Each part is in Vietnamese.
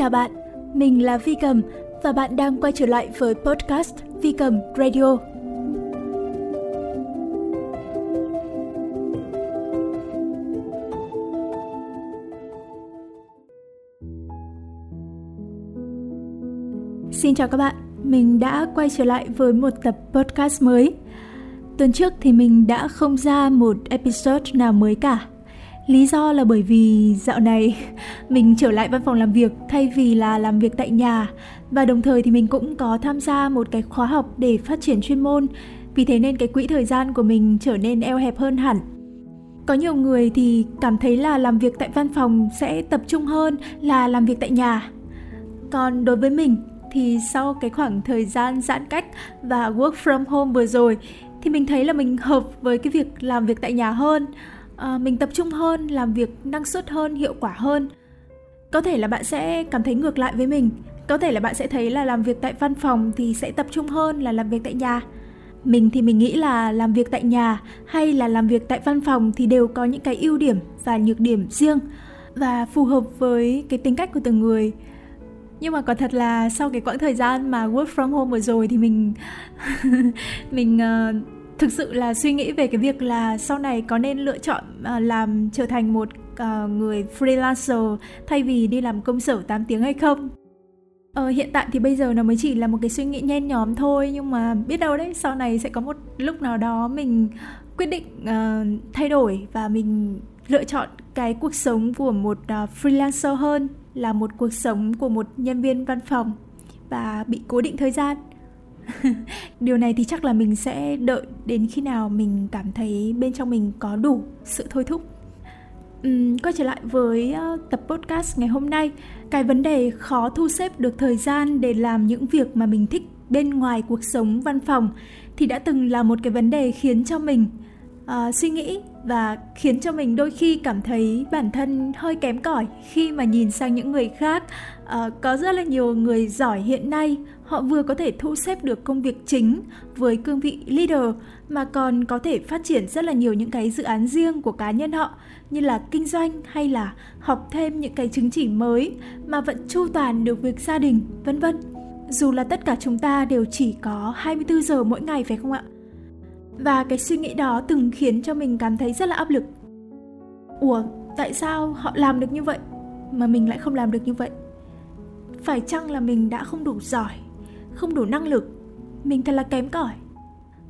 Chào bạn, mình là Vi Cầm và bạn đang quay trở lại với podcast Vi Cầm Radio. Xin chào các bạn, mình đã quay trở lại với một tập podcast mới. Tuần trước thì mình đã không ra một episode nào mới cả Lý do là bởi vì dạo này mình trở lại văn phòng làm việc thay vì là làm việc tại nhà và đồng thời thì mình cũng có tham gia một cái khóa học để phát triển chuyên môn. Vì thế nên cái quỹ thời gian của mình trở nên eo hẹp hơn hẳn. Có nhiều người thì cảm thấy là làm việc tại văn phòng sẽ tập trung hơn là làm việc tại nhà. Còn đối với mình thì sau cái khoảng thời gian giãn cách và work from home vừa rồi thì mình thấy là mình hợp với cái việc làm việc tại nhà hơn à, mình tập trung hơn làm việc năng suất hơn hiệu quả hơn. Có thể là bạn sẽ cảm thấy ngược lại với mình. Có thể là bạn sẽ thấy là làm việc tại văn phòng thì sẽ tập trung hơn là làm việc tại nhà. Mình thì mình nghĩ là làm việc tại nhà hay là làm việc tại văn phòng thì đều có những cái ưu điểm và nhược điểm riêng và phù hợp với cái tính cách của từng người. Nhưng mà có thật là sau cái quãng thời gian mà work from home vừa rồi thì mình mình uh, thực sự là suy nghĩ về cái việc là sau này có nên lựa chọn à, làm trở thành một à, người freelancer thay vì đi làm công sở 8 tiếng hay không? Ờ, hiện tại thì bây giờ nó mới chỉ là một cái suy nghĩ nhen nhóm thôi nhưng mà biết đâu đấy sau này sẽ có một lúc nào đó mình quyết định uh, thay đổi và mình lựa chọn cái cuộc sống của một uh, freelancer hơn là một cuộc sống của một nhân viên văn phòng và bị cố định thời gian. điều này thì chắc là mình sẽ đợi đến khi nào mình cảm thấy bên trong mình có đủ sự thôi thúc. Uhm, quay trở lại với uh, tập podcast ngày hôm nay. Cái vấn đề khó thu xếp được thời gian để làm những việc mà mình thích bên ngoài cuộc sống văn phòng thì đã từng là một cái vấn đề khiến cho mình uh, suy nghĩ và khiến cho mình đôi khi cảm thấy bản thân hơi kém cỏi khi mà nhìn sang những người khác uh, có rất là nhiều người giỏi hiện nay họ vừa có thể thu xếp được công việc chính với cương vị leader mà còn có thể phát triển rất là nhiều những cái dự án riêng của cá nhân họ như là kinh doanh hay là học thêm những cái chứng chỉ mới mà vẫn chu toàn được việc gia đình, vân vân. Dù là tất cả chúng ta đều chỉ có 24 giờ mỗi ngày phải không ạ? Và cái suy nghĩ đó từng khiến cho mình cảm thấy rất là áp lực. Ủa, tại sao họ làm được như vậy mà mình lại không làm được như vậy? Phải chăng là mình đã không đủ giỏi, không đủ năng lực? Mình thật là kém cỏi.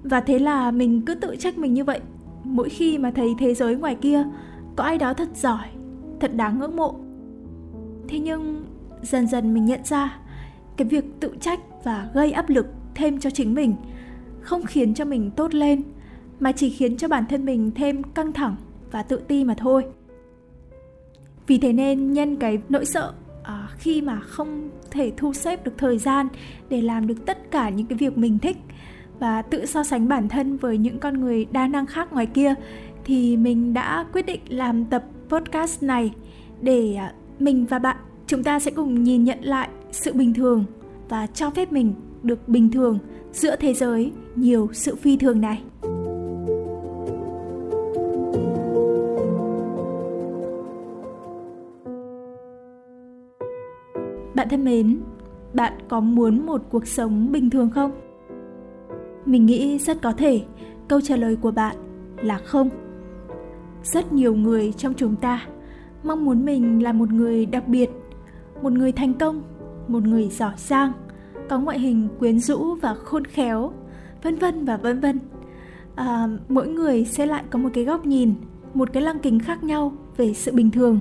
Và thế là mình cứ tự trách mình như vậy. Mỗi khi mà thấy thế giới ngoài kia, có ai đó thật giỏi, thật đáng ngưỡng mộ. Thế nhưng, dần dần mình nhận ra, cái việc tự trách và gây áp lực thêm cho chính mình, không khiến cho mình tốt lên, mà chỉ khiến cho bản thân mình thêm căng thẳng và tự ti mà thôi. Vì thế nên nhân cái nỗi sợ khi mà không thể thu xếp được thời gian để làm được tất cả những cái việc mình thích và tự so sánh bản thân với những con người đa năng khác ngoài kia, thì mình đã quyết định làm tập podcast này để à, mình và bạn chúng ta sẽ cùng nhìn nhận lại sự bình thường và cho phép mình được bình thường giữa thế giới nhiều sự phi thường này. Bạn thân mến, bạn có muốn một cuộc sống bình thường không? Mình nghĩ rất có thể câu trả lời của bạn là không. Rất nhiều người trong chúng ta mong muốn mình là một người đặc biệt, một người thành công, một người giỏi giang, có ngoại hình quyến rũ và khôn khéo, vân vân và vân vân. À, mỗi người sẽ lại có một cái góc nhìn, một cái lăng kính khác nhau về sự bình thường.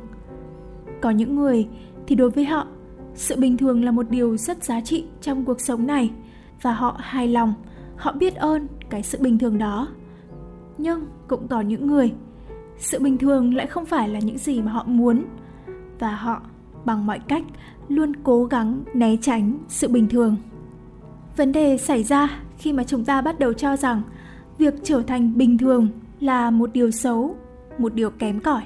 Có những người thì đối với họ sự bình thường là một điều rất giá trị trong cuộc sống này, và họ hài lòng, họ biết ơn cái sự bình thường đó. Nhưng cũng có những người, sự bình thường lại không phải là những gì mà họ muốn, và họ bằng mọi cách luôn cố gắng né tránh sự bình thường. Vấn đề xảy ra khi mà chúng ta bắt đầu cho rằng việc trở thành bình thường là một điều xấu, một điều kém cỏi.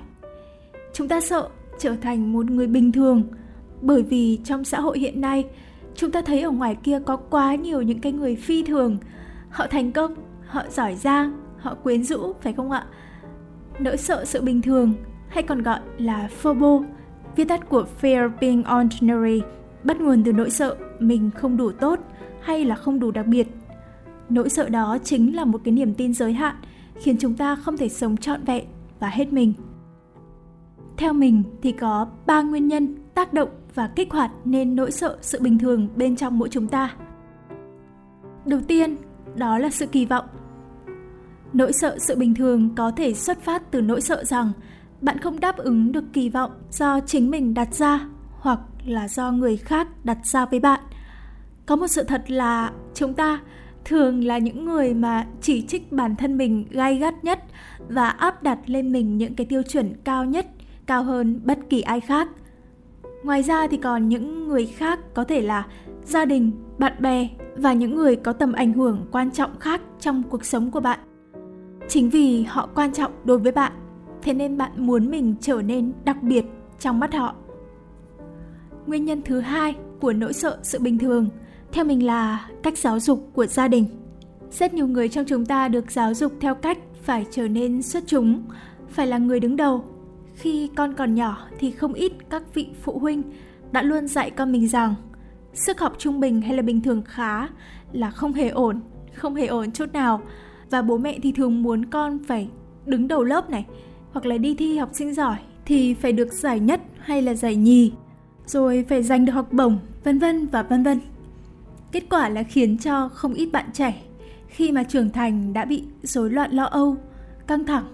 Chúng ta sợ trở thành một người bình thường bởi vì trong xã hội hiện nay chúng ta thấy ở ngoài kia có quá nhiều những cái người phi thường họ thành công họ giỏi giang họ quyến rũ phải không ạ nỗi sợ sự bình thường hay còn gọi là phobia viết tắt của Fear Being Ordinary, bắt nguồn từ nỗi sợ mình không đủ tốt hay là không đủ đặc biệt. Nỗi sợ đó chính là một cái niềm tin giới hạn khiến chúng ta không thể sống trọn vẹn và hết mình. Theo mình thì có ba nguyên nhân tác động và kích hoạt nên nỗi sợ sự bình thường bên trong mỗi chúng ta. Đầu tiên, đó là sự kỳ vọng. Nỗi sợ sự bình thường có thể xuất phát từ nỗi sợ rằng bạn không đáp ứng được kỳ vọng do chính mình đặt ra hoặc là do người khác đặt ra với bạn. Có một sự thật là chúng ta thường là những người mà chỉ trích bản thân mình gay gắt nhất và áp đặt lên mình những cái tiêu chuẩn cao nhất, cao hơn bất kỳ ai khác. Ngoài ra thì còn những người khác có thể là gia đình, bạn bè và những người có tầm ảnh hưởng quan trọng khác trong cuộc sống của bạn. Chính vì họ quan trọng đối với bạn, thế nên bạn muốn mình trở nên đặc biệt trong mắt họ. Nguyên nhân thứ hai của nỗi sợ sự bình thường theo mình là cách giáo dục của gia đình. Rất nhiều người trong chúng ta được giáo dục theo cách phải trở nên xuất chúng, phải là người đứng đầu. Khi con còn nhỏ thì không ít các vị phụ huynh đã luôn dạy con mình rằng sức học trung bình hay là bình thường khá là không hề ổn, không hề ổn chút nào. Và bố mẹ thì thường muốn con phải đứng đầu lớp này, hoặc là đi thi học sinh giỏi thì phải được giải nhất hay là giải nhì, rồi phải giành được học bổng, vân vân và vân vân. Kết quả là khiến cho không ít bạn trẻ khi mà trưởng thành đã bị rối loạn lo âu, căng thẳng,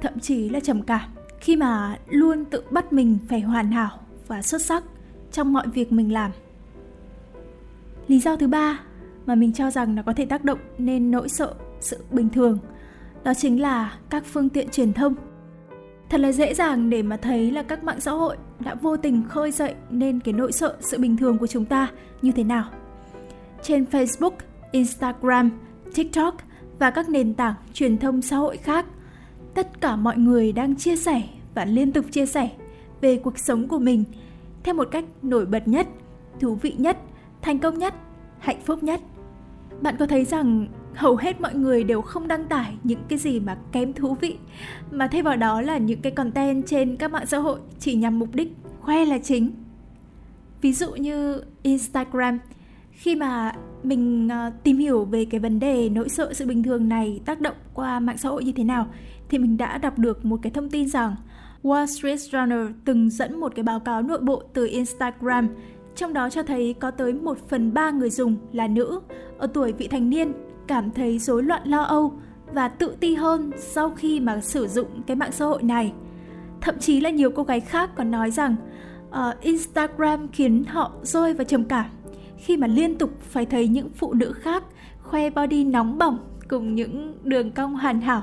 thậm chí là trầm cảm khi mà luôn tự bắt mình phải hoàn hảo và xuất sắc trong mọi việc mình làm. Lý do thứ ba mà mình cho rằng nó có thể tác động nên nỗi sợ sự bình thường đó chính là các phương tiện truyền thông. Thật là dễ dàng để mà thấy là các mạng xã hội đã vô tình khơi dậy nên cái nỗi sợ sự bình thường của chúng ta như thế nào trên Facebook, Instagram, TikTok và các nền tảng truyền thông xã hội khác. Tất cả mọi người đang chia sẻ và liên tục chia sẻ về cuộc sống của mình theo một cách nổi bật nhất, thú vị nhất, thành công nhất, hạnh phúc nhất. Bạn có thấy rằng hầu hết mọi người đều không đăng tải những cái gì mà kém thú vị mà thay vào đó là những cái content trên các mạng xã hội chỉ nhằm mục đích khoe là chính. Ví dụ như Instagram khi mà mình ờ, tìm hiểu về cái vấn đề nỗi sợ sự bình thường này tác động qua mạng xã hội như thế nào thì mình đã đọc được một cái thông tin rằng Wall Street Journal từng dẫn một cái báo cáo nội bộ từ Instagram trong đó cho thấy có tới 1 phần 3 người dùng là nữ ở tuổi vị thành niên cảm thấy rối loạn lo âu và tự ti hơn sau khi mà sử dụng cái mạng xã hội này. Thậm chí là nhiều cô gái khác còn nói rằng uh, Instagram khiến họ rơi vào trầm cảm khi mà liên tục phải thấy những phụ nữ khác khoe body nóng bỏng cùng những đường cong hoàn hảo.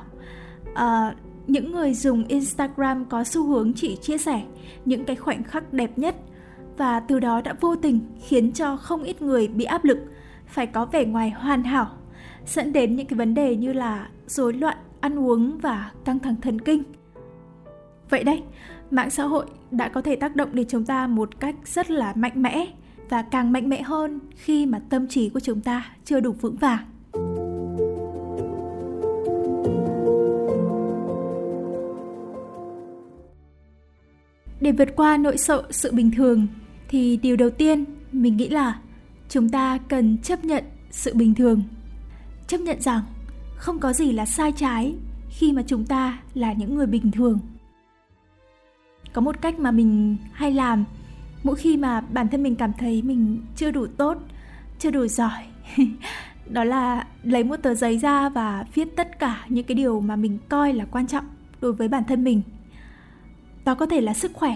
Uh, những người dùng Instagram có xu hướng chỉ chia sẻ những cái khoảnh khắc đẹp nhất và từ đó đã vô tình khiến cho không ít người bị áp lực phải có vẻ ngoài hoàn hảo dẫn đến những cái vấn đề như là rối loạn ăn uống và căng thẳng thần kinh. Vậy đây, mạng xã hội đã có thể tác động đến chúng ta một cách rất là mạnh mẽ và càng mạnh mẽ hơn khi mà tâm trí của chúng ta chưa đủ vững vàng để vượt qua nỗi sợ sự bình thường, thì điều đầu tiên mình nghĩ là chúng ta cần chấp nhận sự bình thường. Chấp nhận rằng không có gì là sai trái khi mà chúng ta là những người bình thường. Có một cách mà mình hay làm, mỗi khi mà bản thân mình cảm thấy mình chưa đủ tốt, chưa đủ giỏi, đó là lấy một tờ giấy ra và viết tất cả những cái điều mà mình coi là quan trọng đối với bản thân mình đó có thể là sức khỏe,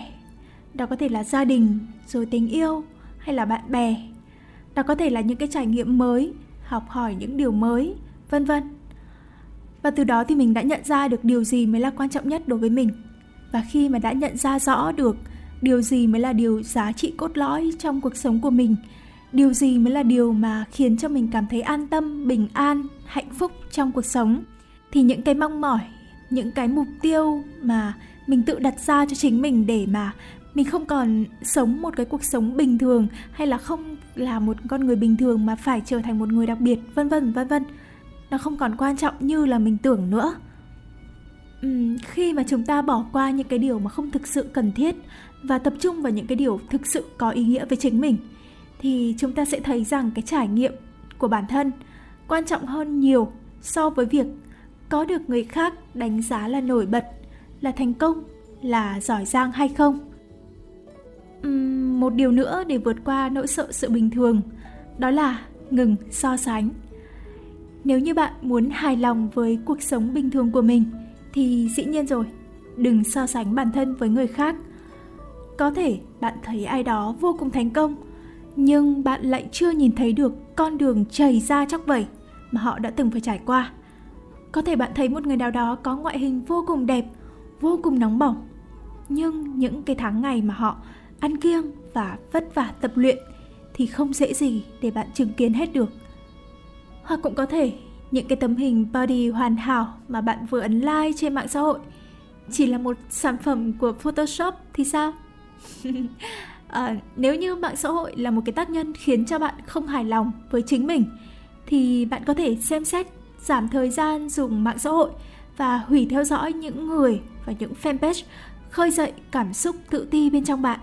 đó có thể là gia đình, rồi tình yêu, hay là bạn bè. Đó có thể là những cái trải nghiệm mới, học hỏi những điều mới, vân vân. Và từ đó thì mình đã nhận ra được điều gì mới là quan trọng nhất đối với mình. Và khi mà đã nhận ra rõ được điều gì mới là điều giá trị cốt lõi trong cuộc sống của mình, điều gì mới là điều mà khiến cho mình cảm thấy an tâm, bình an, hạnh phúc trong cuộc sống, thì những cái mong mỏi, những cái mục tiêu mà mình tự đặt ra cho chính mình để mà mình không còn sống một cái cuộc sống bình thường hay là không là một con người bình thường mà phải trở thành một người đặc biệt vân vân vân vân. Nó không còn quan trọng như là mình tưởng nữa. Uhm, khi mà chúng ta bỏ qua những cái điều mà không thực sự cần thiết và tập trung vào những cái điều thực sự có ý nghĩa với chính mình thì chúng ta sẽ thấy rằng cái trải nghiệm của bản thân quan trọng hơn nhiều so với việc có được người khác đánh giá là nổi bật là thành công là giỏi giang hay không? Uhm, một điều nữa để vượt qua nỗi sợ sự bình thường đó là ngừng so sánh. Nếu như bạn muốn hài lòng với cuộc sống bình thường của mình thì dĩ nhiên rồi đừng so sánh bản thân với người khác. Có thể bạn thấy ai đó vô cùng thành công nhưng bạn lại chưa nhìn thấy được con đường chảy ra chóc vẩy mà họ đã từng phải trải qua. Có thể bạn thấy một người nào đó có ngoại hình vô cùng đẹp vô cùng nóng bỏng. Nhưng những cái tháng ngày mà họ ăn kiêng và vất vả tập luyện thì không dễ gì để bạn chứng kiến hết được. Hoặc cũng có thể những cái tấm hình body hoàn hảo mà bạn vừa ấn like trên mạng xã hội chỉ là một sản phẩm của photoshop thì sao? À, nếu như mạng xã hội là một cái tác nhân khiến cho bạn không hài lòng với chính mình thì bạn có thể xem xét giảm thời gian dùng mạng xã hội và hủy theo dõi những người và những fanpage khơi dậy cảm xúc tự ti bên trong bạn.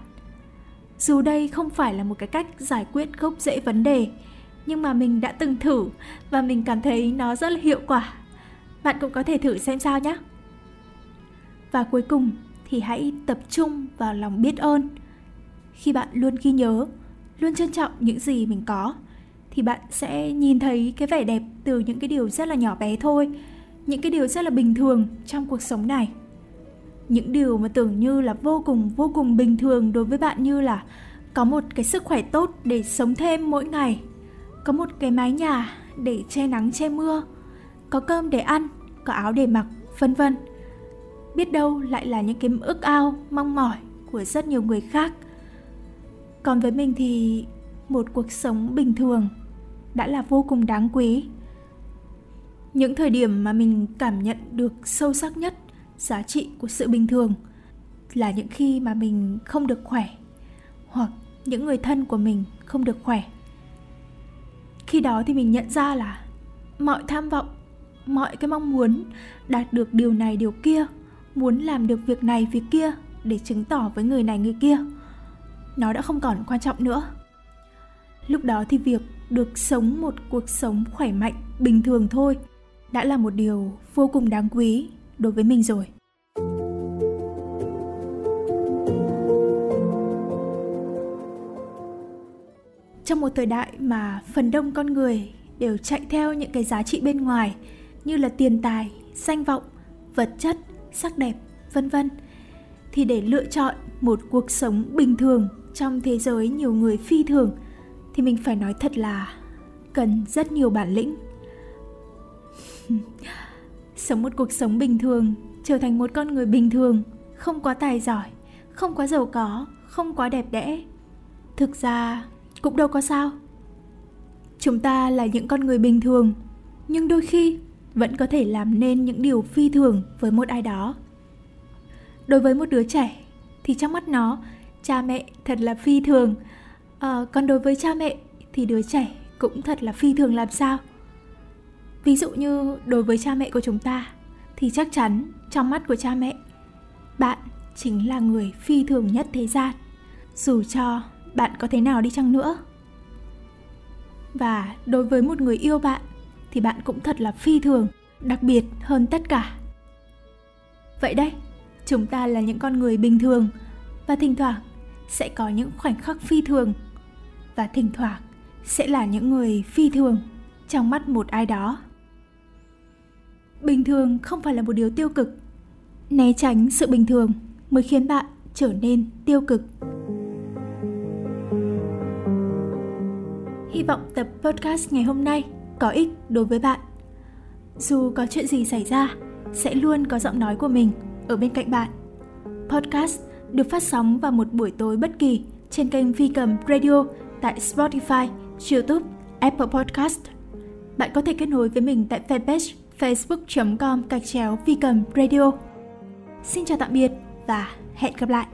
Dù đây không phải là một cái cách giải quyết gốc rễ vấn đề, nhưng mà mình đã từng thử và mình cảm thấy nó rất là hiệu quả. Bạn cũng có thể thử xem sao nhé. Và cuối cùng thì hãy tập trung vào lòng biết ơn. Khi bạn luôn ghi nhớ, luôn trân trọng những gì mình có, thì bạn sẽ nhìn thấy cái vẻ đẹp từ những cái điều rất là nhỏ bé thôi những cái điều rất là bình thường trong cuộc sống này. Những điều mà tưởng như là vô cùng vô cùng bình thường đối với bạn như là có một cái sức khỏe tốt để sống thêm mỗi ngày, có một cái mái nhà để che nắng, che mưa, có cơm để ăn, có áo để mặc, vân vân. Biết đâu lại là những cái ước ao, mong mỏi của rất nhiều người khác. Còn với mình thì một cuộc sống bình thường đã là vô cùng đáng quý những thời điểm mà mình cảm nhận được sâu sắc nhất giá trị của sự bình thường là những khi mà mình không được khỏe, hoặc những người thân của mình không được khỏe. Khi đó thì mình nhận ra là mọi tham vọng, mọi cái mong muốn đạt được điều này, điều kia, muốn làm được việc này, việc kia để chứng tỏ với người này, người kia, nó đã không còn quan trọng nữa. Lúc đó thì việc được sống một cuộc sống khỏe mạnh, bình thường thôi đã là một điều vô cùng đáng quý đối với mình rồi. Trong một thời đại mà phần đông con người đều chạy theo những cái giá trị bên ngoài, như là tiền tài, danh vọng, vật chất, sắc đẹp, vân vân, thì để lựa chọn một cuộc sống bình thường trong thế giới nhiều người phi thường, thì mình phải nói thật là cần rất nhiều bản lĩnh. sống một cuộc sống bình thường trở thành một con người bình thường không quá tài giỏi không quá giàu có không quá đẹp đẽ. Thực ra cũng đâu có sao. Chúng ta là những con người bình thường nhưng đôi khi vẫn có thể làm nên những điều phi thường với một ai đó. Đối với một đứa trẻ thì trong mắt nó cha mẹ thật là phi thường. À, còn đối với cha mẹ thì đứa trẻ cũng thật là phi thường làm sao? Ví dụ như đối với cha mẹ của chúng ta, thì chắc chắn trong mắt của cha mẹ, bạn chính là người phi thường nhất thế gian. Dù cho bạn có thế nào đi chăng nữa. Và đối với một người yêu bạn, thì bạn cũng thật là phi thường, đặc biệt hơn tất cả. Vậy đây chúng ta là những con người bình thường, và thỉnh thoảng sẽ có những khoảnh khắc phi thường, và thỉnh thoảng sẽ là những người phi thường trong mắt một ai đó bình thường không phải là một điều tiêu cực. Né tránh sự bình thường mới khiến bạn trở nên tiêu cực. Hy vọng tập podcast ngày hôm nay có ích đối với bạn. Dù có chuyện gì xảy ra sẽ luôn có giọng nói của mình ở bên cạnh bạn. Podcast được phát sóng vào một buổi tối bất kỳ trên kênh Phi Cầm Radio tại Spotify, YouTube, Apple Podcast. Bạn có thể kết nối với mình tại fanpage facebook.com gạch chéo Phi Cầm Radio. Xin chào tạm biệt và hẹn gặp lại!